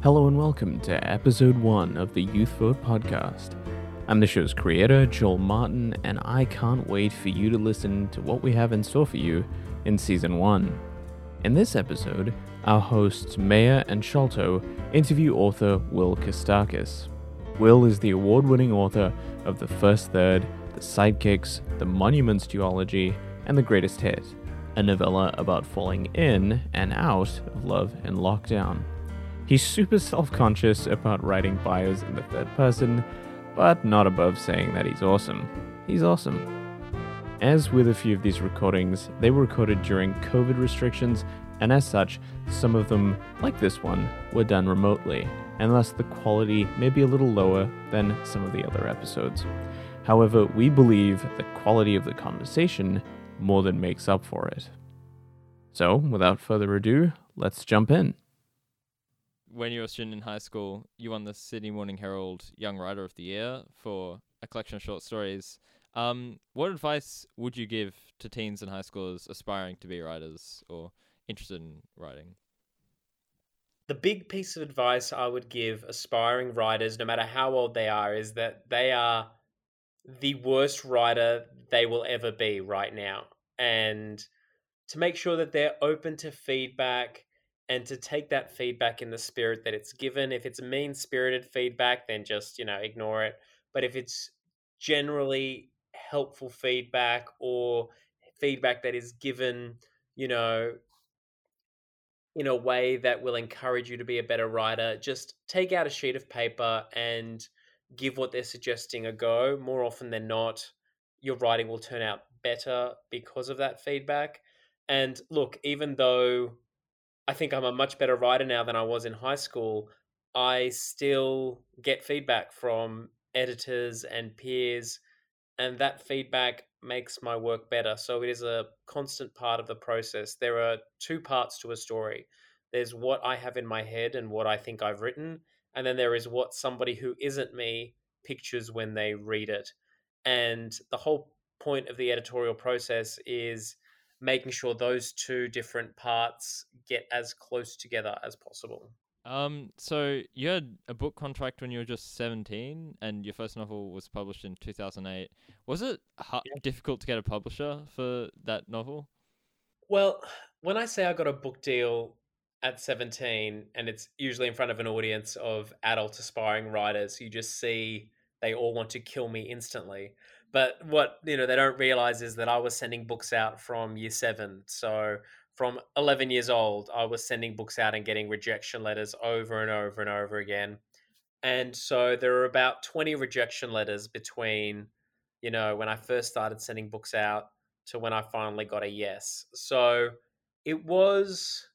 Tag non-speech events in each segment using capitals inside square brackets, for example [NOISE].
Hello and welcome to episode 1 of the Youth Vote podcast. I'm the show's creator, Joel Martin, and I can't wait for you to listen to what we have in store for you in season 1. In this episode, our hosts Maya and Sholto interview author Will Kostakis. Will is the award winning author of The First Third, The Sidekicks, The Monuments Duology, and The Greatest Hit, a novella about falling in and out of love in lockdown. He's super self conscious about writing bios in the third person, but not above saying that he's awesome. He's awesome. As with a few of these recordings, they were recorded during COVID restrictions, and as such, some of them, like this one, were done remotely, and thus the quality may be a little lower than some of the other episodes. However, we believe the quality of the conversation more than makes up for it. So, without further ado, let's jump in. When you were a student in high school, you won the Sydney Morning Herald Young Writer of the Year for a collection of short stories. Um, what advice would you give to teens and high schoolers aspiring to be writers or interested in writing? The big piece of advice I would give aspiring writers, no matter how old they are, is that they are the worst writer they will ever be right now. And to make sure that they're open to feedback and to take that feedback in the spirit that it's given. If it's mean spirited feedback, then just, you know, ignore it. But if it's generally helpful feedback or feedback that is given, you know, in a way that will encourage you to be a better writer, just take out a sheet of paper and give what they're suggesting a go. More often than not, your writing will turn out better because of that feedback. And look, even though I think I'm a much better writer now than I was in high school, I still get feedback from editors and peers, and that feedback makes my work better. So it is a constant part of the process. There are two parts to a story there's what I have in my head and what I think I've written, and then there is what somebody who isn't me pictures when they read it. And the whole point of the editorial process is making sure those two different parts get as close together as possible. Um, so you had a book contract when you were just 17 and your first novel was published in 2008. Was it ha- yeah. difficult to get a publisher for that novel? Well, when I say I got a book deal at 17 and it's usually in front of an audience of adult aspiring writers, you just see they all want to kill me instantly. But what you know they don't realize is that I was sending books out from year seven. So from 11 years old, I was sending books out and getting rejection letters over and over and over again. And so there were about 20 rejection letters between, you know, when I first started sending books out to when I finally got a yes. So it was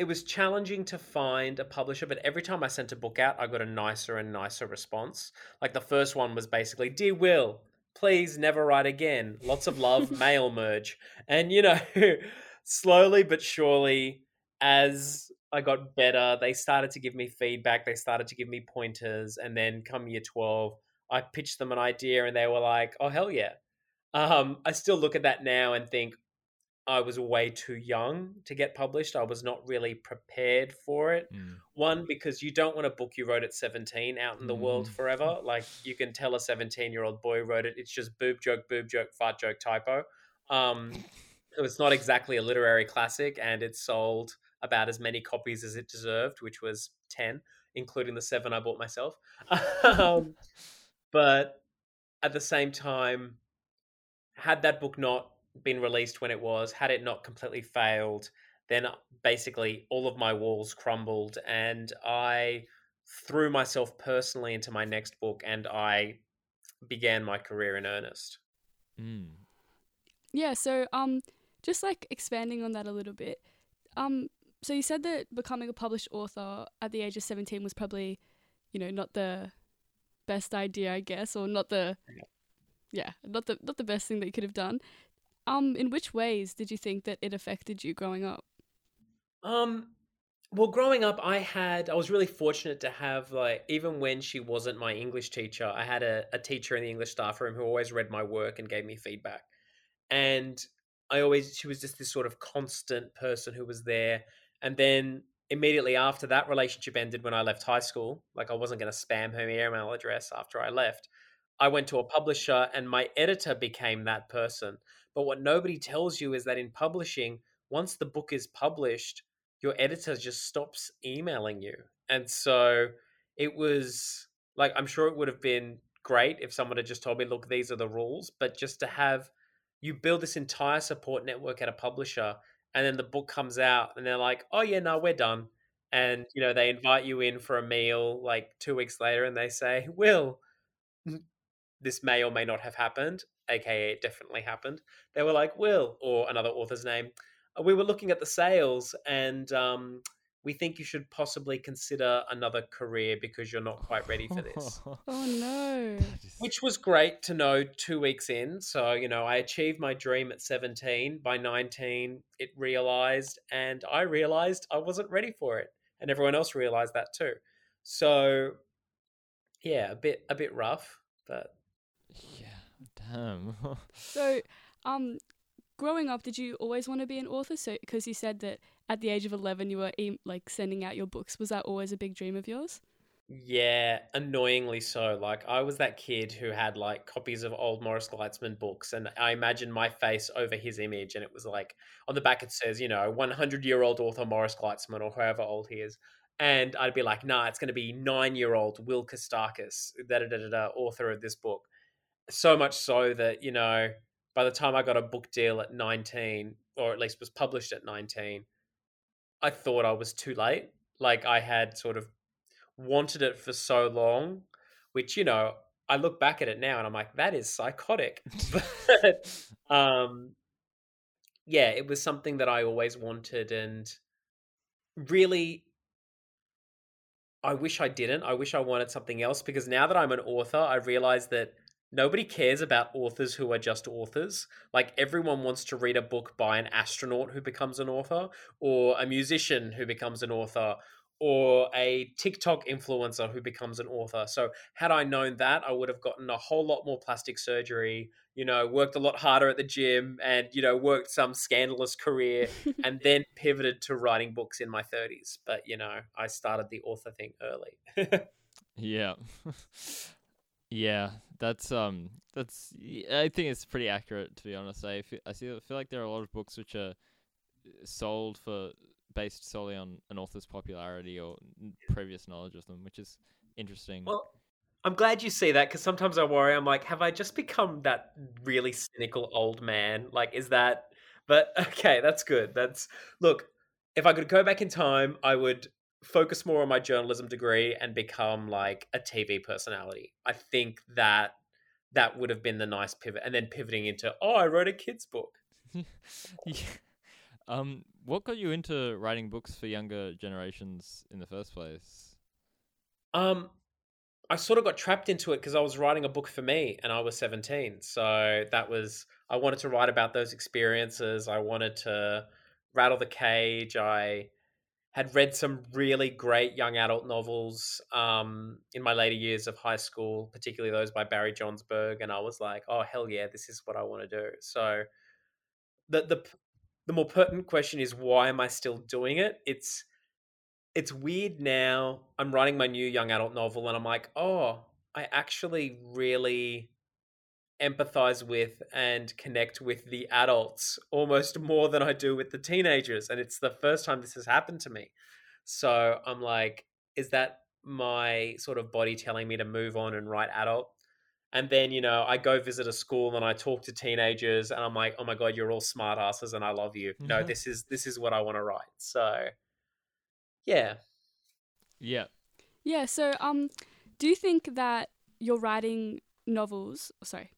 it was challenging to find a publisher, but every time I sent a book out, I got a nicer and nicer response. Like the first one was basically, Dear Will, please never write again. Lots of love, [LAUGHS] mail merge. And, you know, [LAUGHS] slowly but surely, as I got better, they started to give me feedback, they started to give me pointers. And then come year 12, I pitched them an idea and they were like, oh, hell yeah. Um, I still look at that now and think, I was way too young to get published. I was not really prepared for it. Mm. One, because you don't want a book you wrote at 17 out in the mm. world forever. Like you can tell a 17 year old boy wrote it. It's just boob joke, boob joke, fart joke, typo. Um, so it's not exactly a literary classic, and it sold about as many copies as it deserved, which was 10, including the seven I bought myself. [LAUGHS] um, but at the same time, had that book not been released when it was, had it not completely failed, then basically all of my walls crumbled and I threw myself personally into my next book and I began my career in earnest. Mm. Yeah, so um just like expanding on that a little bit. Um so you said that becoming a published author at the age of 17 was probably, you know, not the best idea, I guess, or not the yeah, not the not the best thing that you could have done. Um, in which ways did you think that it affected you growing up? Um, well, growing up, I had I was really fortunate to have like even when she wasn't my English teacher, I had a, a teacher in the English staff room who always read my work and gave me feedback. And I always she was just this sort of constant person who was there. And then immediately after that relationship ended when I left high school, like I wasn't going to spam her email address after I left. I went to a publisher and my editor became that person. But what nobody tells you is that in publishing, once the book is published, your editor just stops emailing you. And so it was like, I'm sure it would have been great if someone had just told me, look, these are the rules. But just to have you build this entire support network at a publisher and then the book comes out and they're like, oh, yeah, no, we're done. And, you know, they invite you in for a meal like two weeks later and they say, Will, this may or may not have happened, aka it definitely happened. They were like, Will, or another author's name, uh, we were looking at the sales and um, we think you should possibly consider another career because you're not quite ready for this. [LAUGHS] Oh no. [LAUGHS] Which was great to know two weeks in. So, you know, I achieved my dream at 17. By 19, it realized, and I realized I wasn't ready for it. And everyone else realized that too. So, yeah, a bit a bit rough, but yeah, [LAUGHS] damn. So, um, growing up, did you always want to be an author? So, because you said that at the age of 11 you were e- like sending out your books, was that always a big dream of yours? Yeah, annoyingly so. Like I was that kid who had like copies of old Morris Gleitzman books, and I imagined my face over his image, and it was like on the back it says, you know, 100 year old author Morris Gleitzman or however old he is, and I'd be like, nah, it's going to be nine year old Will Kostakis, da da da da, author of this book. So much so that you know, by the time I got a book deal at 19, or at least was published at 19, I thought I was too late. Like I had sort of wanted it for so long, which you know, I look back at it now and I'm like, that is psychotic. [LAUGHS] but um, yeah, it was something that I always wanted, and really, I wish I didn't. I wish I wanted something else because now that I'm an author, I realize that nobody cares about authors who are just authors. Like everyone wants to read a book by an astronaut who becomes an author, or a musician who becomes an author, or a TikTok influencer who becomes an author. So, had I known that, I would have gotten a whole lot more plastic surgery, you know, worked a lot harder at the gym and, you know, worked some scandalous career [LAUGHS] and then pivoted to writing books in my 30s. But, you know, I started the author thing early. [LAUGHS] yeah. [LAUGHS] yeah, that's um that's I think it's pretty accurate to be honest. I feel, I feel, feel like there are a lot of books which are sold for based solely on an author's popularity or previous knowledge of them, which is interesting. Well, I'm glad you see that because sometimes I worry. I'm like, have I just become that really cynical old man? Like, is that? But [LAUGHS] okay, that's good. That's look. If I could go back in time, I would focus more on my journalism degree and become like a TV personality. I think that that would have been the nice pivot, and then pivoting into oh, I wrote a kids book. [LAUGHS] yeah. Um, what got you into writing books for younger generations in the first place? Um, I sort of got trapped into it because I was writing a book for me and I was 17. So that was, I wanted to write about those experiences. I wanted to rattle the cage. I had read some really great young adult novels um, in my later years of high school, particularly those by Barry Jonsberg. And I was like, oh, hell yeah, this is what I want to do. So the, the the more pertinent question is why am I still doing it? It's it's weird now. I'm writing my new young adult novel and I'm like, "Oh, I actually really empathize with and connect with the adults almost more than I do with the teenagers." And it's the first time this has happened to me. So, I'm like, is that my sort of body telling me to move on and write adult? And then, you know, I go visit a school and I talk to teenagers and I'm like, oh my God, you're all smartasses and I love you. Mm-hmm. No, this is this is what I want to write. So yeah. Yeah. Yeah, so um do you think that you're writing novels sorry.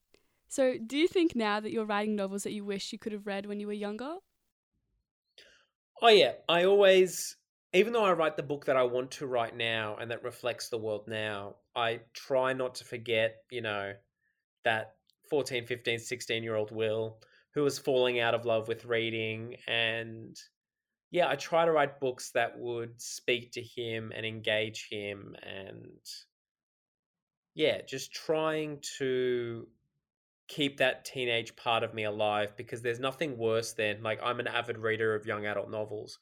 So do you think now that you're writing novels that you wish you could have read when you were younger? Oh yeah. I always even though I write the book that I want to write now and that reflects the world now, I try not to forget, you know, that 14, 15, 16 year old Will who was falling out of love with reading. And yeah, I try to write books that would speak to him and engage him. And yeah, just trying to keep that teenage part of me alive because there's nothing worse than like I'm an avid reader of young adult novels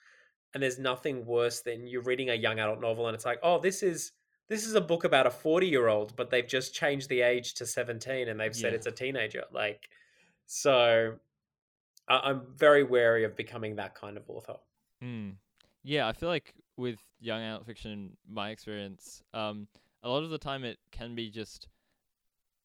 and there's nothing worse than you're reading a young adult novel and it's like, oh, this is this is a book about a 40 year old, but they've just changed the age to 17 and they've said Yeah. it's a teenager. Like, so I- I'm very wary of becoming that kind of author. Mm. Yeah, I feel like with young adult fiction, my experience, um, a lot of the time it can be just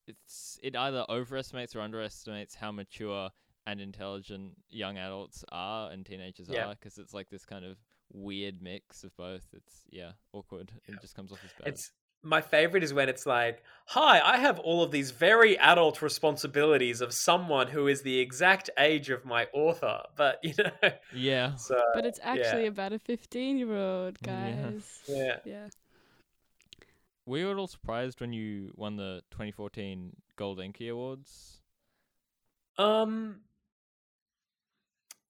it's it either overestimates or underestimates how mature and intelligent young adults are and teenagers Yeah. are because it's like this kind of weird mix of both. It's yeah, awkward. Yeah. It just comes off as bad. It's my favorite is when it's like, "Hi, I have all of these very adult responsibilities of someone who is the exact age of my author." But [LAUGHS] you know, yeah. so But it's actually about a 15 year old, Yeah. yeah. Yeah. Were you at all surprised when you won the 2014 Gold Inky Awards? Um.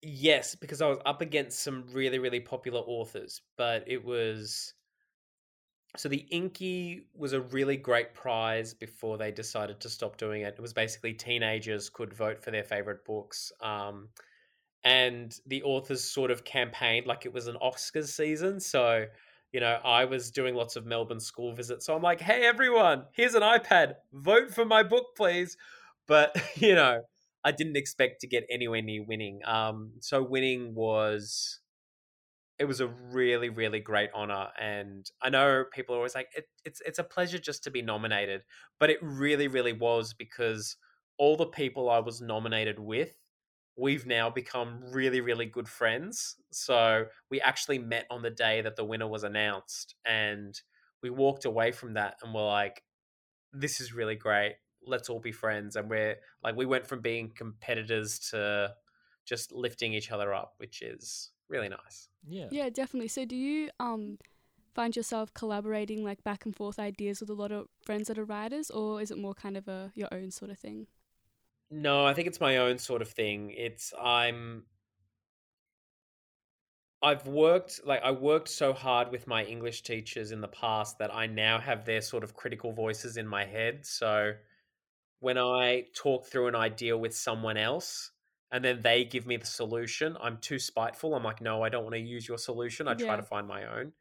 Yes, because I was up against some really, really popular authors, but it was. So the Inky was a really great prize before they decided to stop doing it. It was basically teenagers could vote for their favorite books, um, and the authors sort of campaigned like it was an Oscars season. So, you know, I was doing lots of Melbourne school visits, so I'm like, "Hey, everyone, here's an iPad. Vote for my book, please." But [LAUGHS] you know, I didn't expect to get anywhere near winning. Um, so winning was it was a really really great honor, and I know people are always like it, it's it's a pleasure just to be nominated, but it really really was because all the people I was nominated with, we've now become really really good friends. So we actually met on the day that the winner was announced, and we walked away from that and we're like, this is really great. Let's all be friends. And we're like, we went from being competitors to just lifting each other up, which is really nice. Yeah. Yeah, definitely. So do you um find yourself collaborating like back and forth ideas with a lot of friends that are writers or is it more kind of a your own sort of thing? No, I think it's my own sort of thing. It's I'm I've worked like I worked so hard with my English teachers in the past that I now have their sort of critical voices in my head. So when I talk through an idea with someone else and then they give me the solution, I'm too spiteful. I'm like, no, I don't want to use your solution. I try Yeah. to find my own.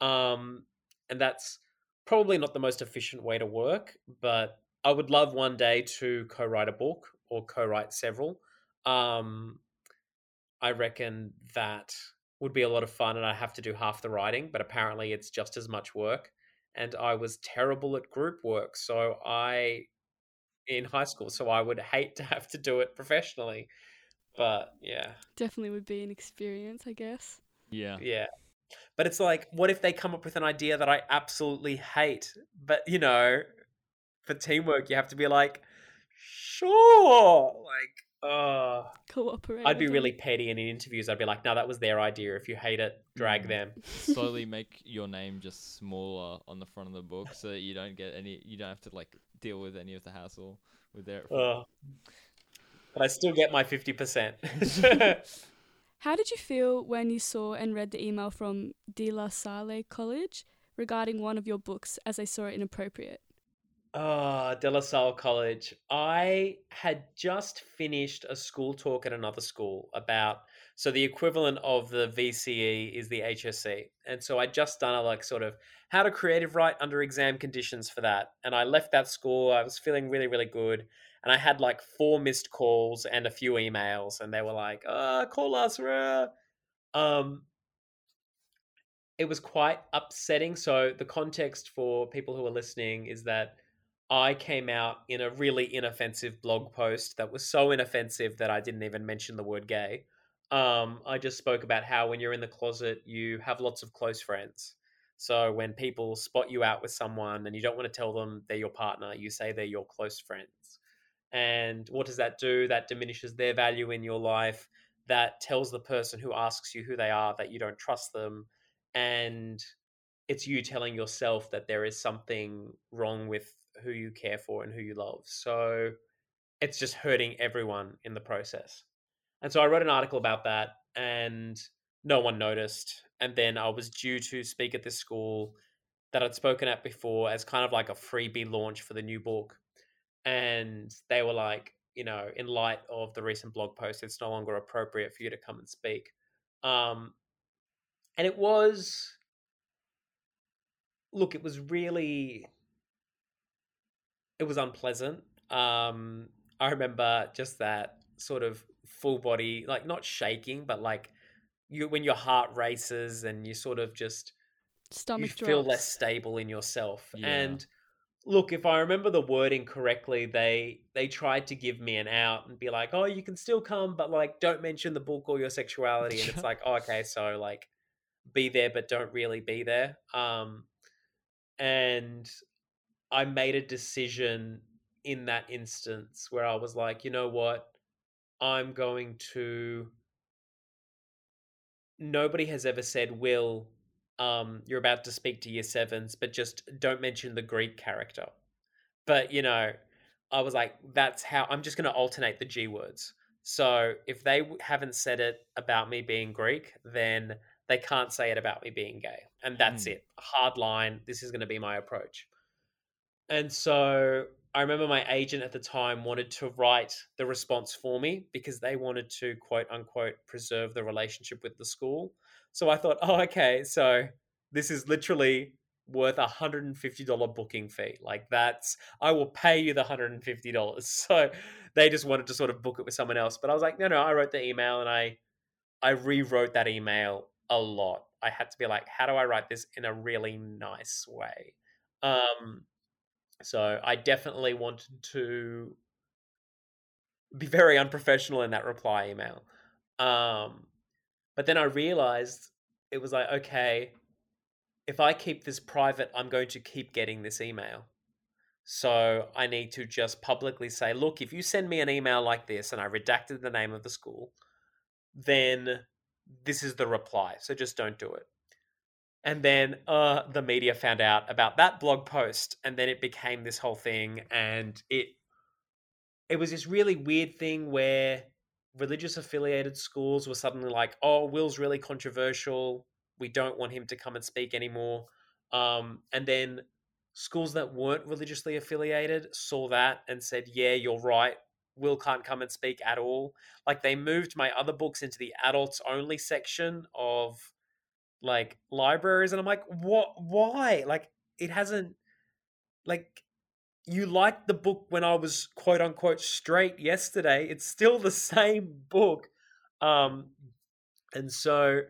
Um, and that's probably not the most efficient way to work, but I would love one day to co-write a book or co-write several. Um, I reckon that would be a lot of fun, and I have to do half the writing, but apparently it's just as much work. And I was terrible at group work, so I in high school, so I would hate [LAUGHS] to have to do it professionally. But yeah, Definitely would be an experience, I guess. Yeah. yeah. But it's like, what if they come up with an idea that I absolutely hate? But you know, for teamwork, you have to be like, sure. Like, uh Cooperate. I'd be really them. petty in interviews. I'd be like, no, that was their idea. If you hate it, drag Mm. them. Slowly [LAUGHS] make your name just smaller on the front of the book so that you don't get any you don't have to like deal with any of the hassle with their Uh, but I still get my 50%. [LAUGHS] [LAUGHS] How did you feel when you saw and read the email from De La Salle College regarding one of your books as they saw it inappropriate? Ah, De La Salle College. I had just finished a school talk at another school about so the equivalent of the VCE is the HSC. And so I'd just done a like sort of how to creative write under exam conditions for that. And I left that school. I was feeling really, really good. And I had like four missed calls and a few emails, and they were like, uh, call us. rah." Um it was quite upsetting. So the context for people who are listening is that I came out in a really inoffensive blog post that was so inoffensive that I didn't even mention the word gay. Um, I just spoke about how when you're in the closet, you have lots of close friends. So when people spot you out with someone and you don't want to tell them they're your partner, you say they're your close friends. And what does that do? That diminishes their value in your life. That tells the person who asks you who they are that you don't trust them. And it's you telling yourself that there is something wrong with who you care for and who you love. So it's just hurting everyone in the process. And so I wrote an article about that and no one noticed. And then I was due to speak at this school that I'd spoken at before as kind of like a freebie launch for the new book. And they were like, you know, in light of the recent blog post, it's no longer appropriate for you to come and speak. Um, and it was look it was really it was unpleasant. Um i remember just that sort of full body like not shaking but like you when your heart races and you sort of just Stomach you feel less stable in yourself. Yeah. and look if i remember the wording correctly they they tried to give me an out and be like oh you can still come but like don't mention the book or your sexuality. And it's [LAUGHS] like oh, okay so like be there but don't really be there. Um and i made a decision in that instance where i was like you know what? I'm going to nobody has ever said will um you're about to speak to year sevens but just don't mention the greek character. But you know i was like that's how i'm just going to alternate the g words. So if they haven't said it about me being greek then they can't say it about me being gay and that's Hmm. it. Hard line. This is going to be my approach and so I remember my agent at the time wanted to write the response for me because they wanted to quote unquote preserve the relationship with the school. So I thought, oh, okay, so this is literally worth a hundred and fifty dollar booking fee. Like that's I will pay you the hundred and fifty dollars. [LAUGHS] So they just wanted to sort of book it with someone else. But I was like, no, no, I wrote the email and I I rewrote that email a lot. I had to be like, how do I write this in a really nice way? Um, so I definitely wanted to be very unprofessional in that reply email. Um, but then I realized it was like, okay, if I keep this private, I'm going to keep getting this email. So I need to just publicly say, look, if you send me an email like this and I redacted the name of the school, then this is the reply. So just don't do it. And then uh, the media found out about that blog post, and then it became this whole thing, and it it was this really weird thing where religious affiliated schools were suddenly like, "Oh, Will's really controversial. We don't want him to come and speak anymore." Um, and then schools that weren't religiously affiliated saw that and said, "Yeah, you're right. Will can't come and speak at all." Like they moved my other books into the adults only section of like libraries and I'm like, "What why?" Like it hasn't like you liked the book when I was quote unquote straight yesterday. It's still the [LAUGHS] same book. Um and so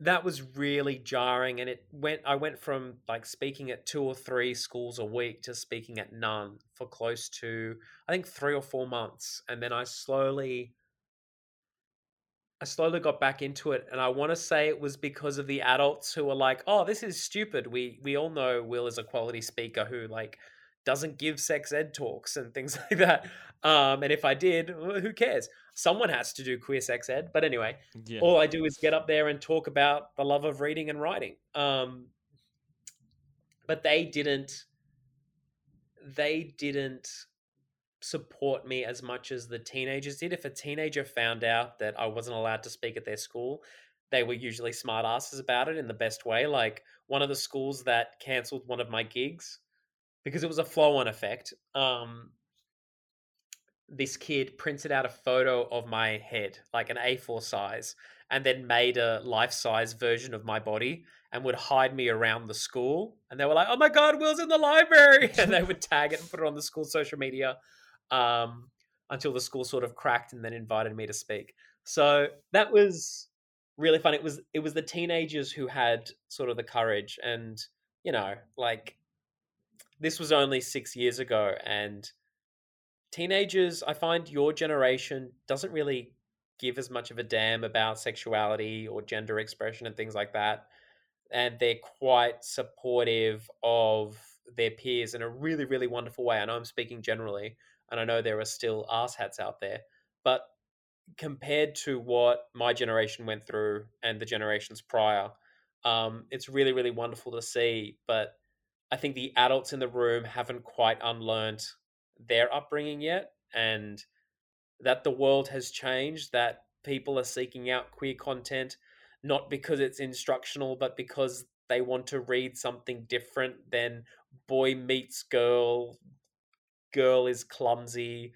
that was really jarring and it went I went from like speaking at two or three schools a week to speaking at none for close to I think 3 or 4 months and then I slowly I slowly got back into it, and I want to say it was because of the adults who were like, "Oh, this is stupid." We we all know Will is a quality speaker who like doesn't give sex ed talks and things [LAUGHS] like that. Um, and if I did, who cares? Someone has to do queer sex ed. But anyway, Yeah. all I do is get up there and talk about the love of reading and writing. Um, but they didn't. They didn't support me as much as the teenagers did. If a teenager found out that I wasn't allowed to speak at their school, they were usually smart asses about it in the best way. Like one of the schools that cancelled one of my gigs because it was a flow on effect. Um, this kid printed out a photo of my head, like an A4 size, and then made a life size version of my body and would hide me around the school. And they were like, oh my God, Will's in the library. [LAUGHS] And they would tag it and put it on the school social media um, until the school sort of cracked and then invited me to speak. So that was really fun. It was it was the teenagers who had sort of the courage and you know like this was only six years ago and teenagers i find your generation doesn't really give as much of a damn about sexuality or gender expression and things like that and they're quite supportive of their peers in a really really wonderful way i know i'm speaking generally and i know there are still asshats out there but compared to what my generation went through and the generations prior um, it's really really wonderful to see but I think the adults in the room haven't quite unlearned their upbringing yet, and that the world has changed, that people are seeking out queer content, not because it's instructional, but because they want to read something different than boy meets girl, girl is clumsy,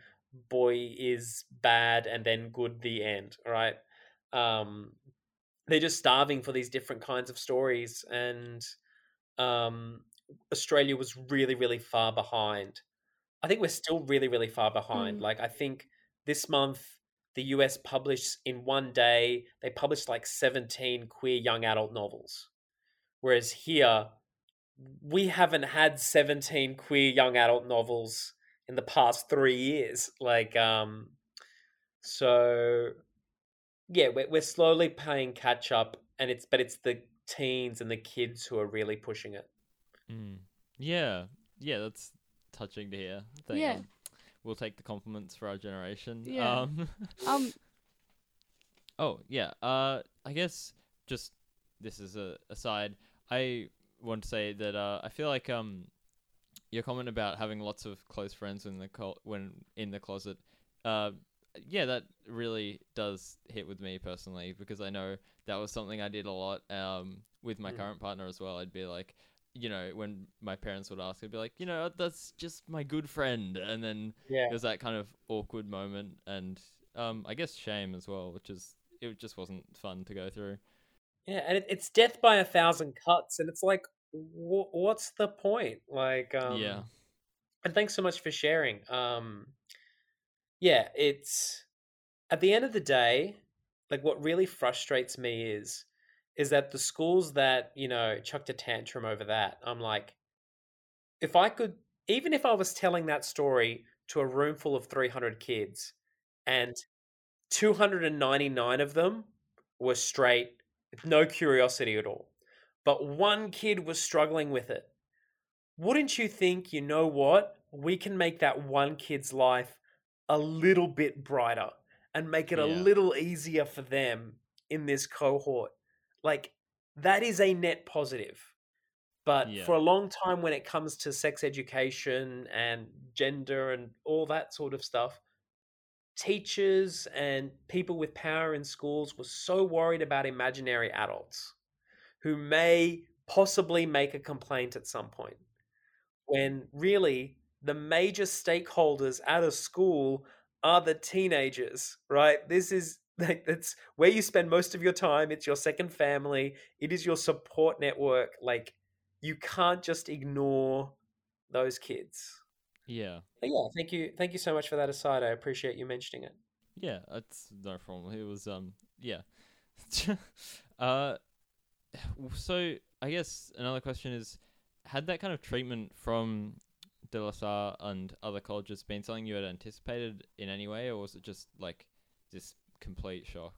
boy is bad, and then good the end, right? Um, they're just starving for these different kinds of stories and um australia was really really far behind i think we're still really really far behind Mm. like i think this month the us published in one day they published like 17 queer young adult novels whereas here we haven't had 17 queer young adult novels in the past three years like um so yeah we're, we're slowly playing catch up and it's but it's the teens and the kids who are really pushing it Mm. Yeah, yeah, that's touching to hear. I think, Yeah. we'll take the compliments for our generation. Yeah. Um, [LAUGHS] Um, oh yeah. Uh, I guess just this is a aside. I want to say that uh, I feel like um, your comment about having lots of close friends in the col- when in the closet. Uh, yeah, that really does hit with me personally because I know that was something I did a lot um, with my Mm. current partner as well. I'd be like, you know, when my parents would ask, I'd be like, you know, that's just my good friend, and then yeah was that kind of awkward moment and um, I guess shame as well, which is it just wasn't fun to go through. yeah and it, it's death by a thousand cuts and it's like wh- what's the point? Like um yeah, and thanks so much for sharing um yeah it's at the end of the day like what really frustrates me is is that the schools that you know chucked a tantrum over that i'm like if i could even if i was telling that story to a room full of 300 kids and 299 of them were straight no curiosity at all but one kid was struggling with it wouldn't you think, you know what? We can make that one kid's life a little bit brighter and make it a little easier for them in this cohort. Like, that is a net positive. But Yeah. for a long time, when it comes to sex education and gender and all that sort of stuff, teachers and people with power in schools were so worried about imaginary adults who may possibly make a complaint at some point when really the major stakeholders at a school are the teenagers, right? This is [LAUGHS] like that's where you spend most of your time. It's your second family. It is your support network. Like you can't just ignore those kids. yeah, But yeah, thank you, thank you so much for that aside. I appreciate you mentioning it. yeah. That's no problem. It was um, yeah. [LAUGHS] uh, [SIGHS] so I guess another question is, had that kind of treatment from De La Salle and other colleges been something you had anticipated in any way, or was it just like this complete shock?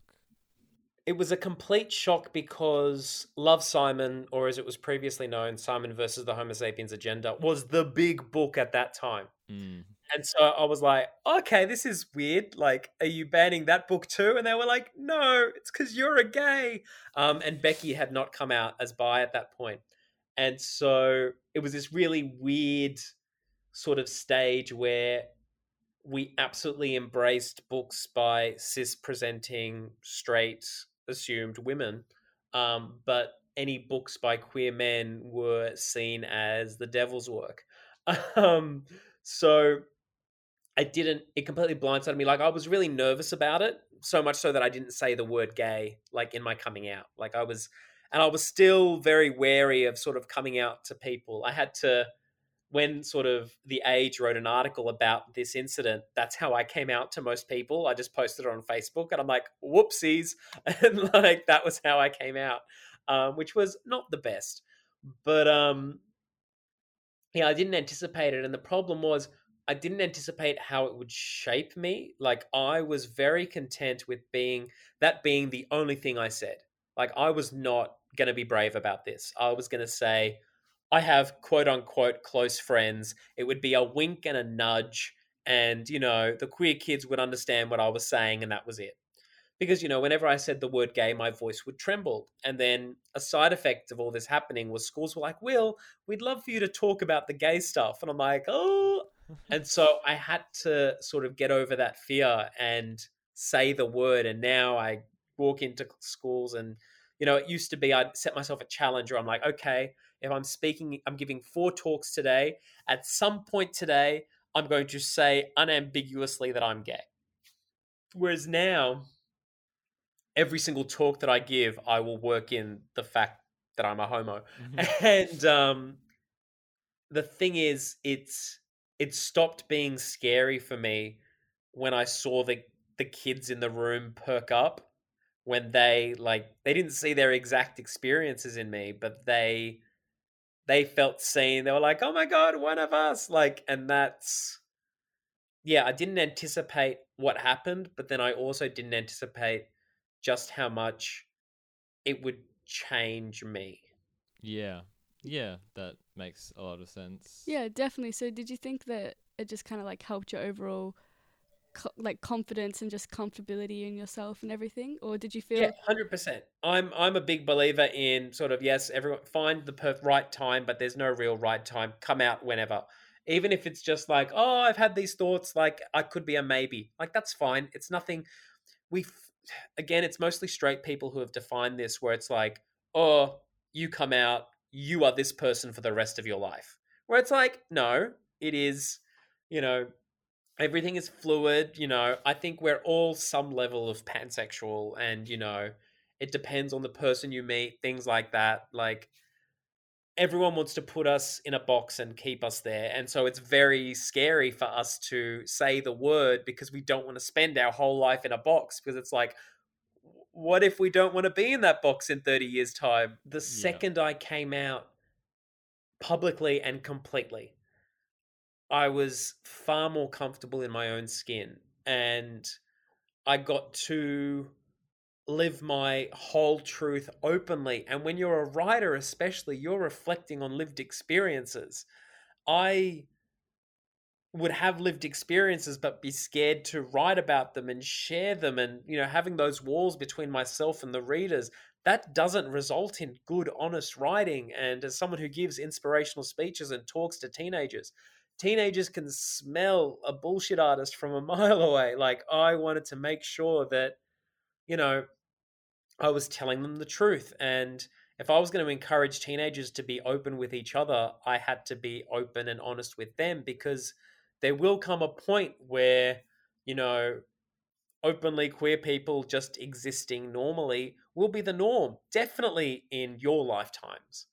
It was a complete shock because Love Simon, or as it was previously known, Simon versus the Homo sapiens agenda, was the big book at that time. Mm. And so I was like, okay, this is weird. Like, are you banning that book too? And they were like, no, it's because you're a gay. Um, and Becky had not come out as bi at that point. And so it was this really weird sort of stage where we absolutely embraced books by cis presenting straight assumed women. Um, but any books by queer men were seen as the devil's work. [LAUGHS] Um, so I didn't, it completely blindsided me. Like, I was really nervous about it, so much so that I didn't say the word gay, like, in my coming out. Like, I was, and I was still very wary of sort of coming out to people. I had to, when sort of The Age wrote an article about this incident, that's how I came out to most people. I just posted it on Facebook and I'm like, whoopsies. [LAUGHS] And like, that was how I came out, um, which was not the best. But, um, yeah, I didn't anticipate it. And the problem was, I didn't anticipate how it would shape me. Like I was very content with being that being the only thing I said. Like I was not going to be brave about this. I was going to say I have quote unquote close friends. It would be a wink and a nudge and you know, the queer kids would understand what I was saying and that was it. Because you know, whenever I said the word gay, my voice would tremble. And then a side effect of all this happening was schools were like, "Will, we'd love for you to talk about the gay stuff." And I'm like, "Oh, and so I had to sort of get over that fear and say the word. And now I walk into schools and, you know, it used to be I'd set myself a challenge where I'm like, okay, if I'm speaking, I'm giving four talks today. At some point today, I'm going to say unambiguously that I'm gay. Whereas now, every single talk that I give, I will work in the fact that I'm a homo. Mhm. [LAUGHS] And um, the thing is, it's it stopped being scary for me when I saw the the kids in the room perk up when they like they didn't see their exact experiences in me, but they they felt seen. They were like, "Oh my god, one of us!" Like, and that's yeah. I didn't anticipate what happened, but then I also didn't anticipate just how much it would change me. Yeah. Yeah, that makes a lot of sense. Yeah, definitely. So did you think that it just kind of like helped your overall co- like confidence and just comfortability in yourself and everything or did you feel Yeah, hundred percent. I'm I'm a big believer in sort of yes, everyone find the perf- right time, but there's no real right time. Come out whenever, even if it's just like oh, I've had these thoughts, like I could be a maybe. Like that's fine. It's nothing. We f- again, it's mostly straight people who have defined this, where it's like oh, you come out, you are this person for the rest of your life. Where it's like no, it is, you know, everything is fluid you know. I think we're all some level of pansexual and you know it depends on the person you meet things like that. Like everyone wants to put us in a box and keep us there. And so it's very scary for us to say the word because we don't want to spend our whole life in a box because it's like what if we don't want to be in that box in 30 years time the second i came out publicly and completely I was far more comfortable in my own skin and I got to live my whole truth openly. And when you're a writer, especially, you're reflecting on lived experiences. I would have lived experiences but be scared to write about them and share them and you know having those walls between myself and the readers that doesn't result in good honest writing and as someone who gives inspirational speeches and talks to teenagers teenagers can smell a bullshit artist from a [LAUGHS] mile away. Like I wanted to make sure that, you know, I was telling them the truth. And if I was going to encourage teenagers to be open with each other, I had to be open and honest with them because there will come a point where, you know, openly queer people just existing normally will be the norm. Definitely in your lifetimes.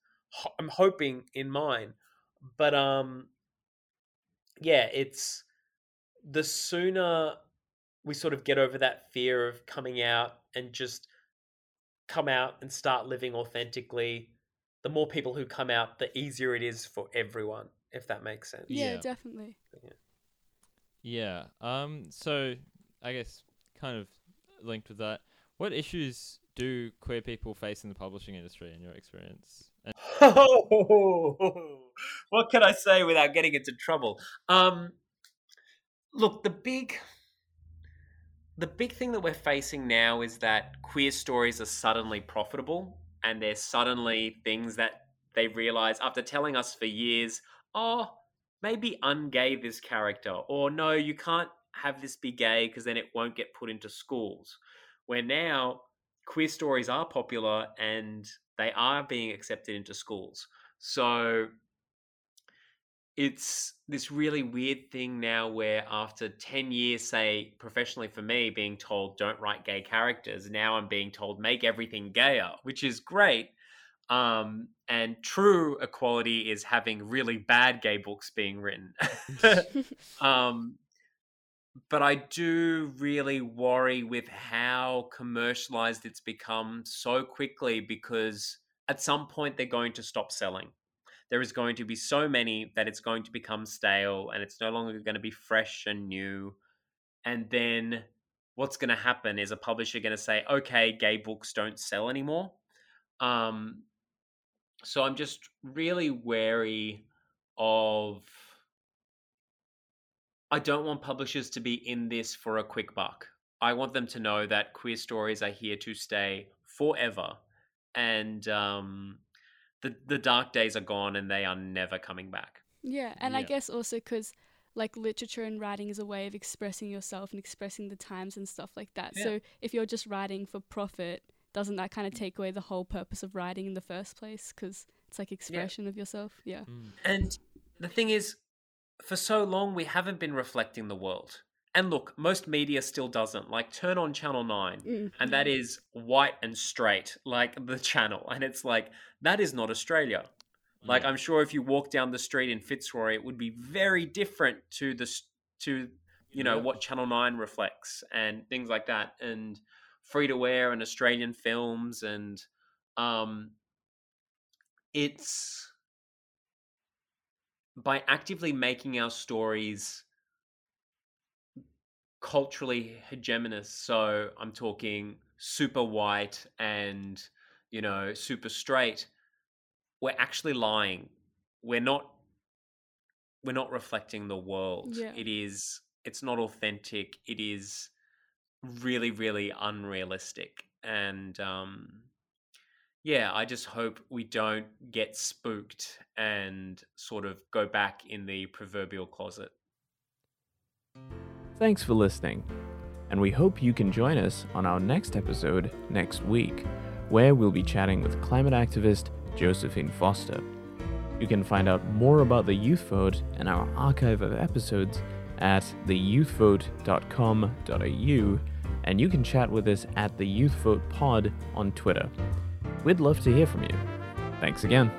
I'm hoping in mine. But um yeah, it's the sooner we sort of get over that fear of coming out and just come out and start living authentically, the more people who come out, the easier it is for everyone, if that makes sense. yeah, Yeah. definitely Yeah. Um. So I guess kind of linked with that, what issues do queer people face in the publishing industry in your experience? And [LAUGHS] what can I say without getting into trouble? Um, look, the big, the big thing that we're facing now is that queer stories are suddenly profitable, and they're suddenly things that they realize after telling us for years, oh, maybe ungay this character, or no, you can't have this be gay because then it won't get put into schools. Where now queer stories are popular and they are being accepted into schools. So it's this really weird thing now where after 10 years say professionally for me being told don't write gay characters now i'm being told make everything gayer which is great um, and true equality is having really bad gay books being written [LAUGHS] [LAUGHS] um, but I do really worry with how commercialized it's become so quickly because at some point they're going to stop selling. There is going to be so many that it's going to become stale and it's no longer going to be fresh and new. And then what's going to happen is a publisher going to say, okay, gay books don't sell anymore. Um, so I'm just really wary of I don't want publishers to be in this for a quick buck. I want them to know that queer stories are here to stay forever, and um, the the dark days are gone, and they are never coming back. Yeah, and I guess also because like literature and writing is a way of expressing yourself and expressing the times and stuff like that. Yeah. So if you're just writing for profit, doesn't that kind of take away the whole purpose of writing in the first place? Because it's like expression of yourself. Yeah. Mm. And the thing is, for so long we haven't been reflecting the world, and look, most media still doesn't. Like, turn on Channel 9, Mm. and that is white and straight, like the channel. [LAUGHS] And it's like, that is not Australia. Like. I'm sure if you walk down the street in Fitzroy, it would be very different to the, to, you know, Yeah. what Channel 9 reflects and things like that. And free to air and Australian films. And um, it's by actively making our stories culturally hegemonous. So I'm talking super white and, you know, super straight. We're actually lying. We're not we're not reflecting the world. Yeah. It is it's not authentic. It is really, really unrealistic. And um yeah, I just hope we don't get spooked and sort of go back in the proverbial closet. Thanks for listening, and we hope you can join us on our next episode next week, where we'll be chatting with climate activist Josephine Foster. You can find out more about the Youth Vote and our archive of episodes at theyouthvote.com.au, and you can chat with us at the Youth Vote Pod on Twitter. We'd love to hear from you. Thanks again.